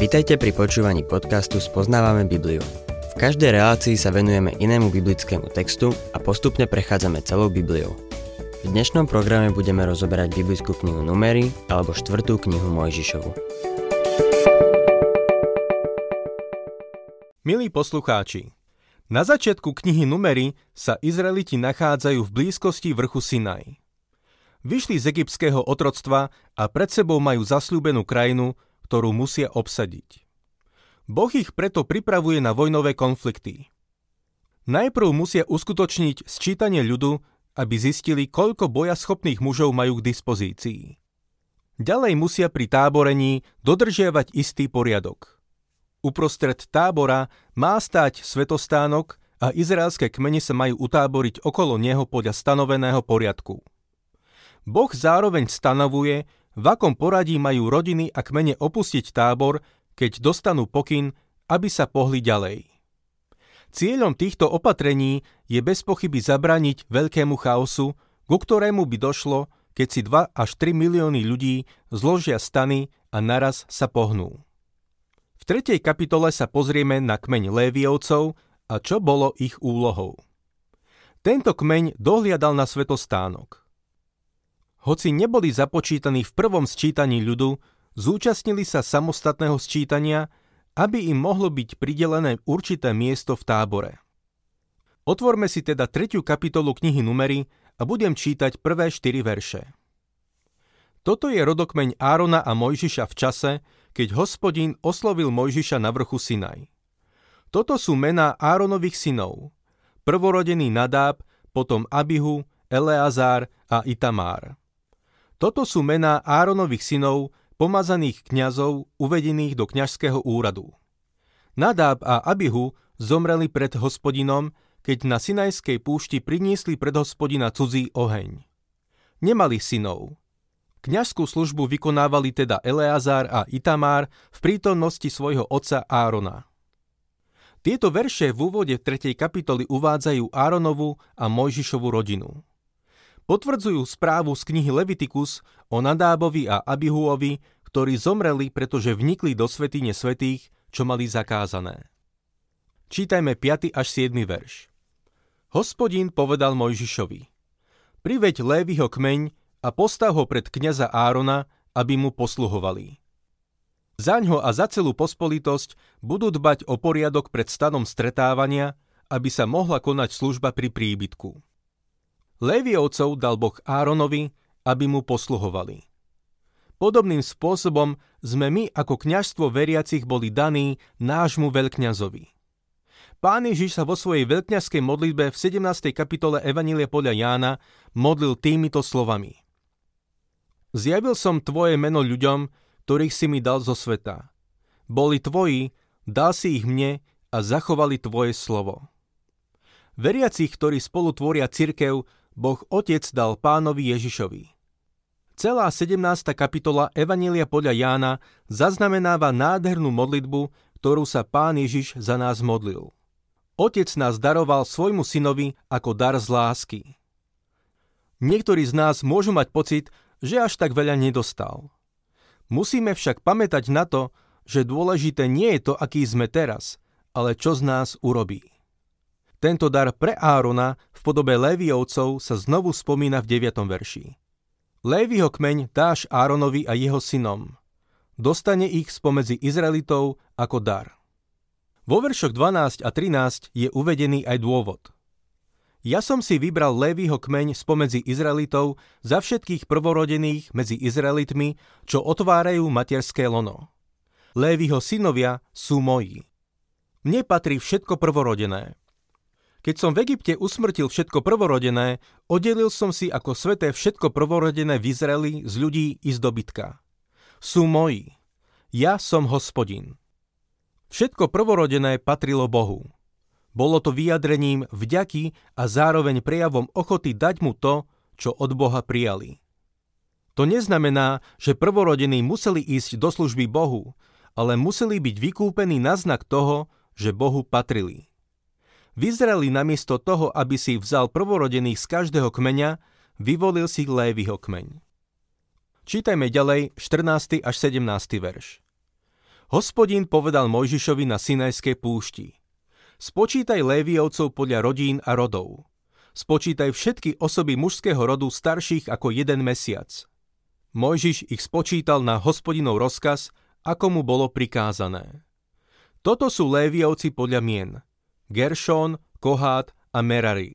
Vitajte pri počúvaní podcastu Spoznávame Bibliu. V každej relácii sa venujeme inému biblickému textu a postupne prechádzame celou Bibliou. V dnešnom programe budeme rozoberať biblickú knihu Numery alebo štvrtú knihu Mojžišovu. Milí poslucháči, na začiatku knihy Numery sa Izraeliti nachádzajú v blízkosti vrchu Sinaj. Vyšli z egyptského otroctva a pred sebou majú zasľúbenú krajinu, ktorú musia obsadiť. Boh ich preto pripravuje na vojnové konflikty. Najprv musia uskutočniť sčítanie ľudu, aby zistili, koľko boja schopných mužov majú k dispozícii. Ďalej musia pri táborení dodržiavať istý poriadok. Uprostred tábora má stáť svetostánok a izraelské kmene sa majú utáboriť okolo neho podľa stanoveného poriadku. Boh zároveň stanovuje, v akom poradí majú rodiny a kmene opustiť tábor, keď dostanú pokyn, aby sa pohli ďalej. Cieľom týchto opatrení je bez pochyby zabrániť veľkému chaosu, ku ktorému by došlo, keď si 2 až 3 milióny ľudí zložia stany a naraz sa pohnú. V tretej kapitole sa pozrieme na kmeň Léviovcov a čo bolo ich úlohou. Tento kmeň dohliadal na svetostánok. Hoci neboli započítaní v prvom sčítaní ľudu, zúčastnili sa samostatného sčítania, aby im mohlo byť pridelené určité miesto v tábore. Otvorme si teda tretiu kapitolu knihy Numery a budem čítať prvé štyri verše. Toto je rodokmeň Árona a Mojžiša v čase, keď hospodín oslovil Mojžiša na vrchu Sinaj. Toto sú mená Áronových synov. Prvorodený Nadáb, potom Abihu, Eleazár a Itamár. Toto sú mená Áronových synov, pomazaných kňazov, uvedených do kňažského úradu. Nadáb a Abihu zomreli pred hospodinom, keď na Sinajskej púšti priniesli pred hospodina cudzí oheň. Nemali synov. Kňažskú službu vykonávali teda Eleazár a Itamár v prítomnosti svojho otca Árona. Tieto verše v úvode 3. kapitoly uvádzajú Áronovu a Mojžišovu rodinu potvrdzujú správu z knihy Levitikus o Nadábovi a Abihuovi, ktorí zomreli, pretože vnikli do svetine svetých, čo mali zakázané. Čítajme 5. až 7. verš. Hospodín povedal Mojžišovi, priveď Lévyho kmeň a postav ho pred kniaza Árona, aby mu posluhovali. Zaňho a za celú pospolitosť budú dbať o poriadok pred stanom stretávania, aby sa mohla konať služba pri príbytku. Léviovcov dal Boh Áronovi, aby mu posluhovali. Podobným spôsobom sme my ako kňažstvo veriacich boli daní nášmu veľkňazovi. Pán Ježiš sa vo svojej veľkňazskej modlitbe v 17. kapitole Evanília podľa Jána modlil týmito slovami. Zjavil som tvoje meno ľuďom, ktorých si mi dal zo sveta. Boli tvoji, dal si ich mne a zachovali tvoje slovo. Veriacich, ktorí spolu tvoria cirkev, Boh Otec dal pánovi Ježišovi. Celá 17. kapitola Evanília podľa Jána zaznamenáva nádhernú modlitbu, ktorú sa pán Ježiš za nás modlil. Otec nás daroval svojmu synovi ako dar z lásky. Niektorí z nás môžu mať pocit, že až tak veľa nedostal. Musíme však pamätať na to, že dôležité nie je to, aký sme teraz, ale čo z nás urobí. Tento dar pre Árona v podobe Léviovcov sa znovu spomína v 9. verši. Lévyho kmeň dáš Áronovi a jeho synom. Dostane ich spomedzi Izraelitov ako dar. Vo veršoch 12 a 13 je uvedený aj dôvod. Ja som si vybral Lévyho kmeň spomedzi Izraelitov za všetkých prvorodených medzi Izraelitmi, čo otvárajú materské lono. Lévyho synovia sú moji. Mne patrí všetko prvorodené. Keď som v Egypte usmrtil všetko prvorodené, oddelil som si ako sveté všetko prvorodené v z ľudí i z dobytka. Sú moji. Ja som hospodin. Všetko prvorodené patrilo Bohu. Bolo to vyjadrením vďaky a zároveň prejavom ochoty dať mu to, čo od Boha prijali. To neznamená, že prvorodení museli ísť do služby Bohu, ale museli byť vykúpení na znak toho, že Bohu patrili. V namiesto toho, aby si vzal prvorodených z každého kmeňa, vyvolil si Lévyho kmeň. Čítajme ďalej 14. až 17. verš. Hospodin povedal Mojžišovi na Sinajskej púšti. Spočítaj Léviovcov podľa rodín a rodov. Spočítaj všetky osoby mužského rodu starších ako jeden mesiac. Mojžiš ich spočítal na hospodinov rozkaz, ako mu bolo prikázané. Toto sú Léviovci podľa mien. Geršón, Kohát a Merari.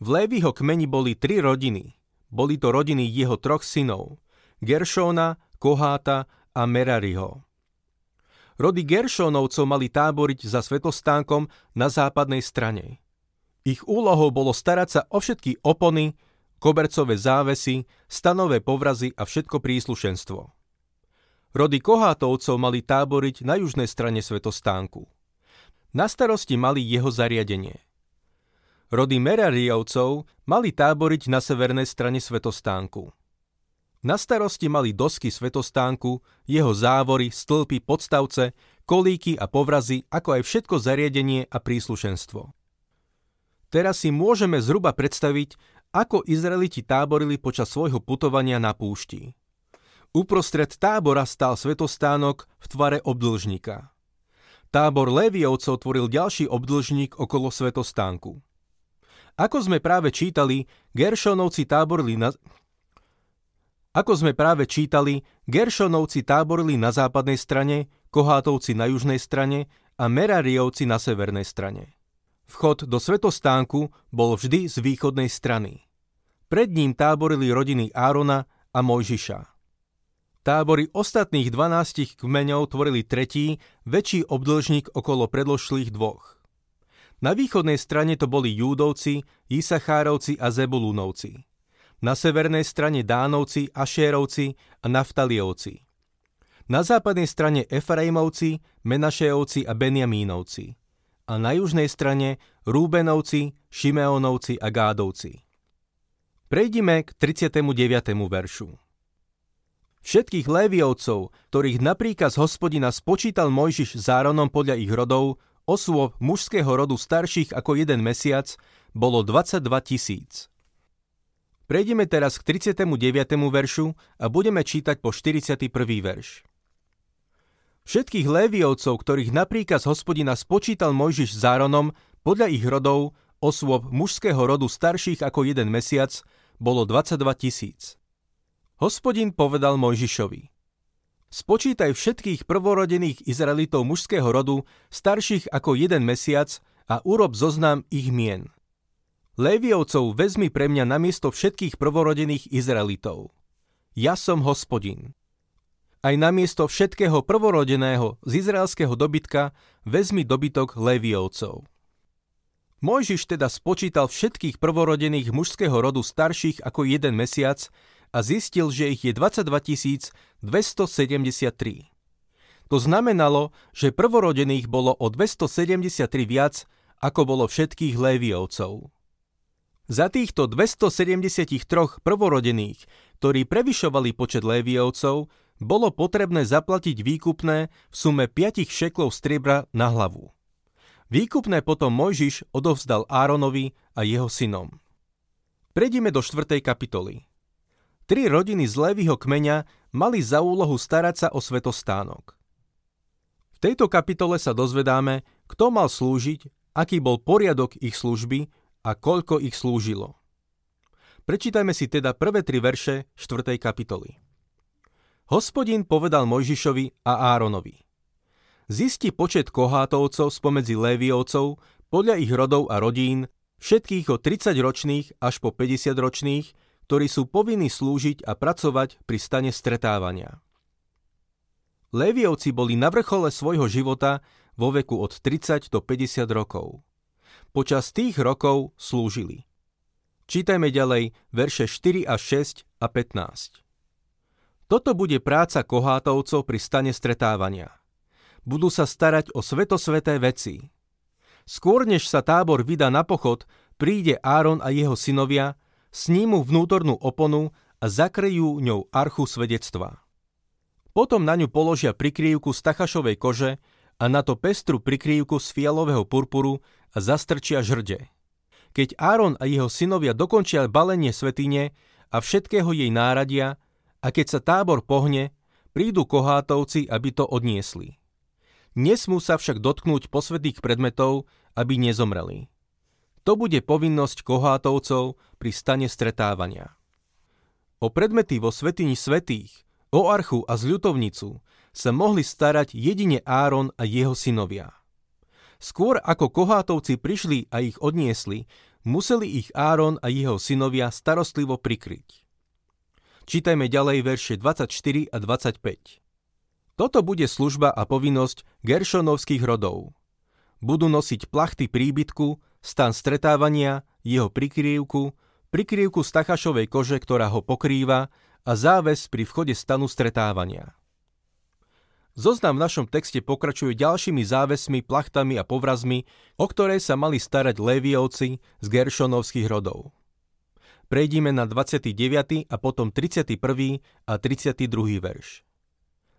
V Lévyho kmeni boli tri rodiny. Boli to rodiny jeho troch synov. Geršóna, Koháta a Merariho. Rody Geršónovcov mali táboriť za svetostánkom na západnej strane. Ich úlohou bolo starať sa o všetky opony, kobercové závesy, stanové povrazy a všetko príslušenstvo. Rody Kohátovcov mali táboriť na južnej strane svetostánku. Na starosti mali jeho zariadenie. Rody Merariovcov mali táboriť na severnej strane svetostánku. Na starosti mali dosky svetostánku, jeho závory, stĺpy, podstavce, kolíky a povrazy, ako aj všetko zariadenie a príslušenstvo. Teraz si môžeme zhruba predstaviť, ako Izraeliti táborili počas svojho putovania na púšti. Uprostred tábora stál svetostánok v tvare obdlžníka. Tábor Léviovcov tvoril ďalší obdlžník okolo svetostánku. Ako sme práve čítali, Geršonovci táborili na, ako sme práve čítali, Geršonovci táborili na západnej strane, Kohátovci na južnej strane a Merariovci na severnej strane. Vchod do svetostánku bol vždy z východnej strany. Pred ním táborili rodiny Árona a Mojžiša. Tábory ostatných 12 kmeňov tvorili tretí, väčší obdĺžnik okolo predložšlých dvoch. Na východnej strane to boli Júdovci, Isachárovci a Zebulúnovci na severnej strane Dánovci, Ašérovci a Naftaliovci. Na západnej strane Efraimovci, Menašejovci a Benjamínovci. A na južnej strane Rúbenovci, Šimeonovci a Gádovci. Prejdime k 39. veršu. Všetkých Léviovcov, ktorých napríklad hospodina spočítal Mojžiš záronom podľa ich rodov, osôb mužského rodu starších ako jeden mesiac, bolo 22 tisíc. Prejdeme teraz k 39. veršu a budeme čítať po 41. verš. Všetkých Léviovcov, ktorých napríklad hospodina spočítal Mojžiš s podľa ich rodov, osôb mužského rodu starších ako jeden mesiac, bolo 22 tisíc. Hospodin povedal Mojžišovi, spočítaj všetkých prvorodených Izraelitov mužského rodu starších ako jeden mesiac a urob zoznam ich mien. Léviovcov vezmi pre mňa namiesto všetkých prvorodených Izraelitov. Ja som hospodin. Aj namiesto všetkého prvorodeného z izraelského dobytka vezmi dobytok Léviovcov. Mojžiš teda spočítal všetkých prvorodených mužského rodu starších ako jeden mesiac a zistil, že ich je 22 273. To znamenalo, že prvorodených bolo o 273 viac, ako bolo všetkých Léviovcov. Za týchto 273 prvorodených, ktorí prevyšovali počet Léviovcov, bolo potrebné zaplatiť výkupné v sume 5 šeklov striebra na hlavu. Výkupné potom Mojžiš odovzdal Áronovi a jeho synom. Prejdime do 4. kapitoly. Tri rodiny z Lévyho kmeňa mali za úlohu starať sa o svetostánok. V tejto kapitole sa dozvedáme, kto mal slúžiť, aký bol poriadok ich služby a koľko ich slúžilo. Prečítajme si teda prvé tri verše 4. kapitoly. Hospodin povedal Mojžišovi a Áronovi. Zisti počet kohátovcov spomedzi Léviovcov podľa ich rodov a rodín, všetkých od 30 ročných až po 50 ročných, ktorí sú povinní slúžiť a pracovať pri stane stretávania. Léviovci boli na vrchole svojho života vo veku od 30 do 50 rokov. Počas tých rokov slúžili. Čítajme ďalej verše 4 až 6 a 15. Toto bude práca kohátovcov pri stane stretávania. Budú sa starať o svetosveté veci. Skôr než sa tábor vydá na pochod, príde Áron a jeho synovia, snímu vnútornú oponu a zakryjú ňou archu svedectva. Potom na ňu položia prikryvku z tachašovej kože a na to pestru prikryvku z fialového purpuru a zastrčia žrde. Keď Áron a jeho synovia dokončia balenie svetine a všetkého jej náradia, a keď sa tábor pohne, prídu kohátovci, aby to odniesli. Nesmú sa však dotknúť posvetných predmetov, aby nezomreli. To bude povinnosť kohátovcov pri stane stretávania. O predmety vo svetini svetých, o archu a zľutovnicu sa mohli starať jedine Áron a jeho synovia. Skôr ako kohátovci prišli a ich odniesli, museli ich Áron a jeho synovia starostlivo prikryť. Čítajme ďalej verše 24 a 25. Toto bude služba a povinnosť Geršonovských rodov. Budú nosiť plachty príbytku, stan stretávania, jeho prikryvku, prikryvku z tachašovej kože, ktorá ho pokrýva a záves pri vchode stanu stretávania. Zoznam v našom texte pokračuje ďalšími závesmi, plachtami a povrazmi, o ktoré sa mali starať Léviovci z Geršonovských rodov. Prejdime na 29. a potom 31. a 32. verš.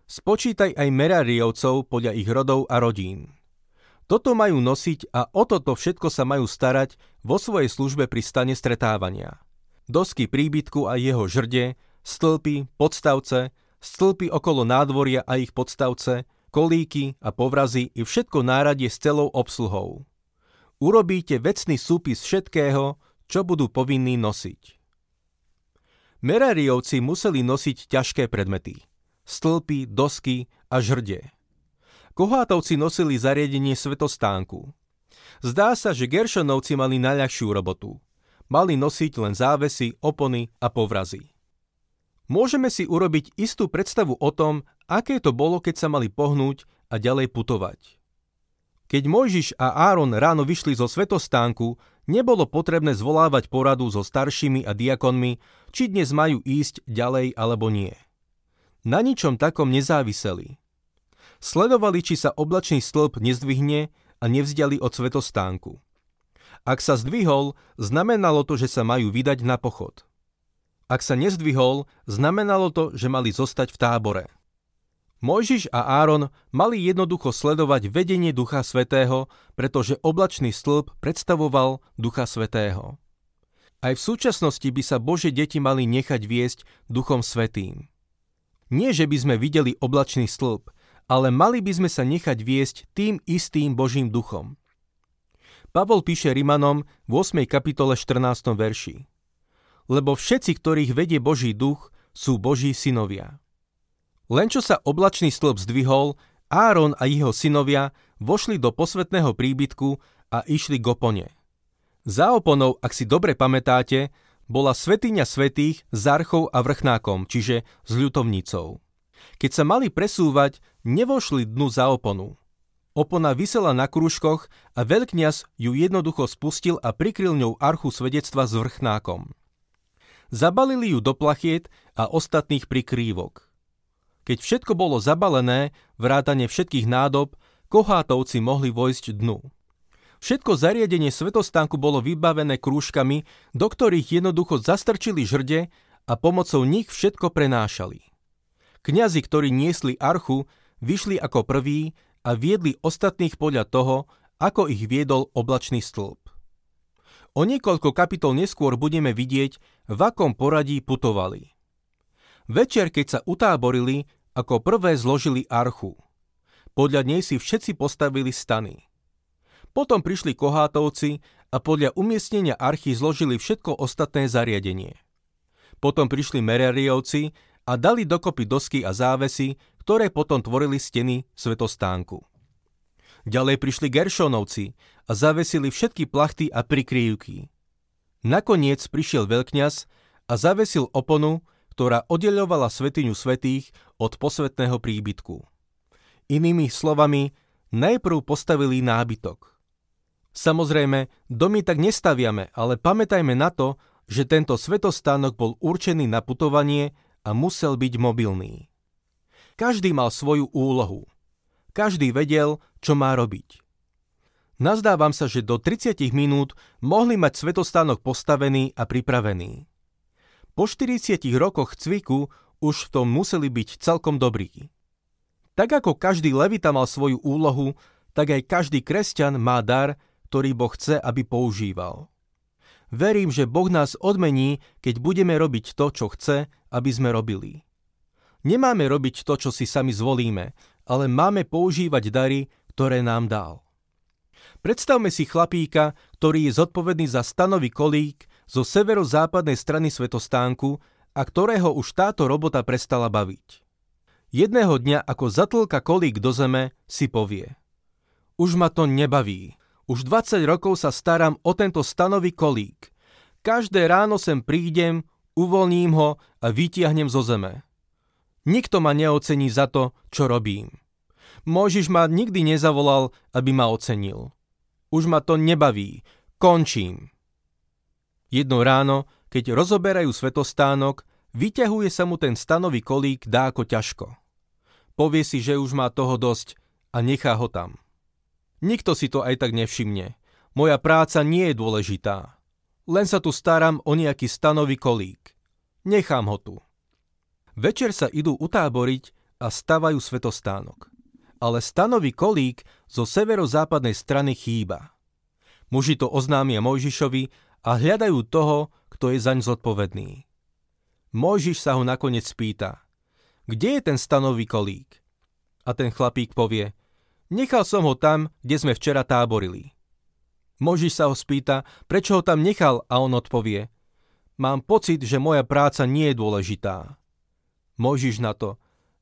Spočítaj aj Merariovcov podľa ich rodov a rodín. Toto majú nosiť a o toto všetko sa majú starať vo svojej službe pri stane stretávania. Dosky príbytku a jeho žrde, stĺpy, podstavce, stĺpy okolo nádvoria a ich podstavce, kolíky a povrazy i všetko náradie s celou obsluhou. Urobíte vecný súpis všetkého, čo budú povinní nosiť. Merariovci museli nosiť ťažké predmety. Stĺpy, dosky a žrde. Kohátovci nosili zariadenie svetostánku. Zdá sa, že Geršonovci mali najľahšiu robotu. Mali nosiť len závesy, opony a povrazy. Môžeme si urobiť istú predstavu o tom, aké to bolo, keď sa mali pohnúť a ďalej putovať. Keď Mojžiš a Áron ráno vyšli zo svetostánku, nebolo potrebné zvolávať poradu so staršími a diakonmi, či dnes majú ísť ďalej alebo nie. Na ničom takom nezáviseli. Sledovali, či sa oblačný stĺp nezdvihne a nevzdiali od svetostánku. Ak sa zdvihol, znamenalo to, že sa majú vydať na pochod. Ak sa nezdvihol, znamenalo to, že mali zostať v tábore. Mojžiš a Áron mali jednoducho sledovať vedenie Ducha Svetého, pretože oblačný stĺp predstavoval Ducha Svetého. Aj v súčasnosti by sa Bože deti mali nechať viesť Duchom Svetým. Nie, že by sme videli oblačný stĺp, ale mali by sme sa nechať viesť tým istým Božím duchom. Pavol píše Rimanom v 8. kapitole 14. verši. Lebo všetci, ktorých vedie Boží duch, sú Boží synovia. Len čo sa oblačný stĺp zdvihol, Áron a jeho synovia vošli do posvetného príbytku a išli k opone. Za oponou, ak si dobre pamätáte, bola svetiňa svetých s archou a vrchnákom, čiže s ľutovnicou. Keď sa mali presúvať, nevošli dnu za oponu. Opona vysela na krúžkoch a veľkňaz ju jednoducho spustil a prikryl ňou archu svedectva s vrchnákom. Zabalili ju do plachiet a ostatných prikrývok. Keď všetko bolo zabalené, vrátane všetkých nádob, kohátovci mohli vojsť dnu. Všetko zariadenie svetostánku bolo vybavené krúžkami, do ktorých jednoducho zastrčili žrde a pomocou nich všetko prenášali. Kňazi, ktorí niesli archu, vyšli ako prví a viedli ostatných podľa toho, ako ich viedol oblačný stĺp. O niekoľko kapitol neskôr budeme vidieť, v akom poradí putovali. Večer, keď sa utáborili, ako prvé zložili archu. Podľa nej si všetci postavili stany. Potom prišli kohátovci a podľa umiestnenia archy zložili všetko ostatné zariadenie. Potom prišli Merariovci a dali dokopy dosky a závesy, ktoré potom tvorili steny svetostánku. Ďalej prišli Geršonovci a zavesili všetky plachty a prikryjúky. Nakoniec prišiel veľkňaz a zavesil oponu, ktorá oddeľovala svetiňu svetých od posvetného príbytku. Inými slovami, najprv postavili nábytok. Samozrejme, domy tak nestaviame, ale pamätajme na to, že tento svetostánok bol určený na putovanie a musel byť mobilný. Každý mal svoju úlohu. Každý vedel, čo má robiť. Nazdávam sa, že do 30 minút mohli mať svetostánok postavený a pripravený. Po 40 rokoch cviku už v tom museli byť celkom dobrí. Tak ako každý levita mal svoju úlohu, tak aj každý kresťan má dar, ktorý Boh chce, aby používal. Verím, že Boh nás odmení, keď budeme robiť to, čo chce, aby sme robili. Nemáme robiť to, čo si sami zvolíme, ale máme používať dary, ktoré nám dal. Predstavme si chlapíka, ktorý je zodpovedný za stanový kolík zo severozápadnej strany svetostánku a ktorého už táto robota prestala baviť. Jedného dňa, ako zatlka kolík do zeme, si povie Už ma to nebaví. Už 20 rokov sa starám o tento stanový kolík. Každé ráno sem prídem, uvoľním ho a vytiahnem zo zeme. Nikto ma neocení za to, čo robím. Môžiš ma nikdy nezavolal, aby ma ocenil. Už ma to nebaví. Končím. Jedno ráno, keď rozoberajú svetostánok, vyťahuje sa mu ten stanový kolík dáko ťažko. Povie si, že už má toho dosť a nechá ho tam. Nikto si to aj tak nevšimne. Moja práca nie je dôležitá. Len sa tu starám o nejaký stanový kolík. Nechám ho tu. Večer sa idú utáboriť a stavajú svetostánok ale stanový kolík zo severozápadnej strany chýba. Muži to oznámia Mojžišovi a hľadajú toho, kto je zaň zodpovedný. Mojžiš sa ho nakoniec spýta, kde je ten stanový kolík? A ten chlapík povie, nechal som ho tam, kde sme včera táborili. Mojžiš sa ho spýta, prečo ho tam nechal a on odpovie, mám pocit, že moja práca nie je dôležitá. Mojžiš na to,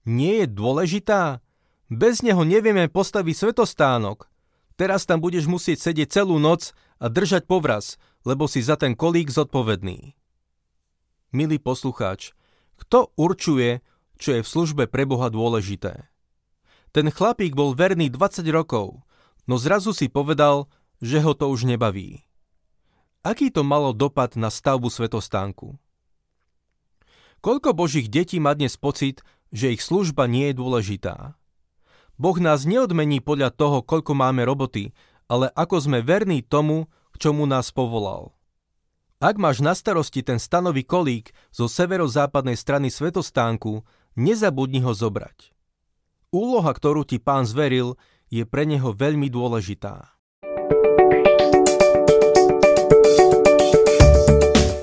nie je dôležitá? Bez neho nevieme postaviť svetostánok. Teraz tam budeš musieť sedieť celú noc a držať povraz, lebo si za ten kolík zodpovedný. Milý poslucháč, kto určuje, čo je v službe pre Boha dôležité? Ten chlapík bol verný 20 rokov, no zrazu si povedal, že ho to už nebaví. Aký to malo dopad na stavbu svetostánku? Koľko božích detí má dnes pocit, že ich služba nie je dôležitá? Boh nás neodmení podľa toho, koľko máme roboty, ale ako sme verní tomu, k čomu nás povolal. Ak máš na starosti ten stanový kolík zo severozápadnej strany svetostánku, nezabudni ho zobrať. Úloha, ktorú ti pán zveril, je pre neho veľmi dôležitá.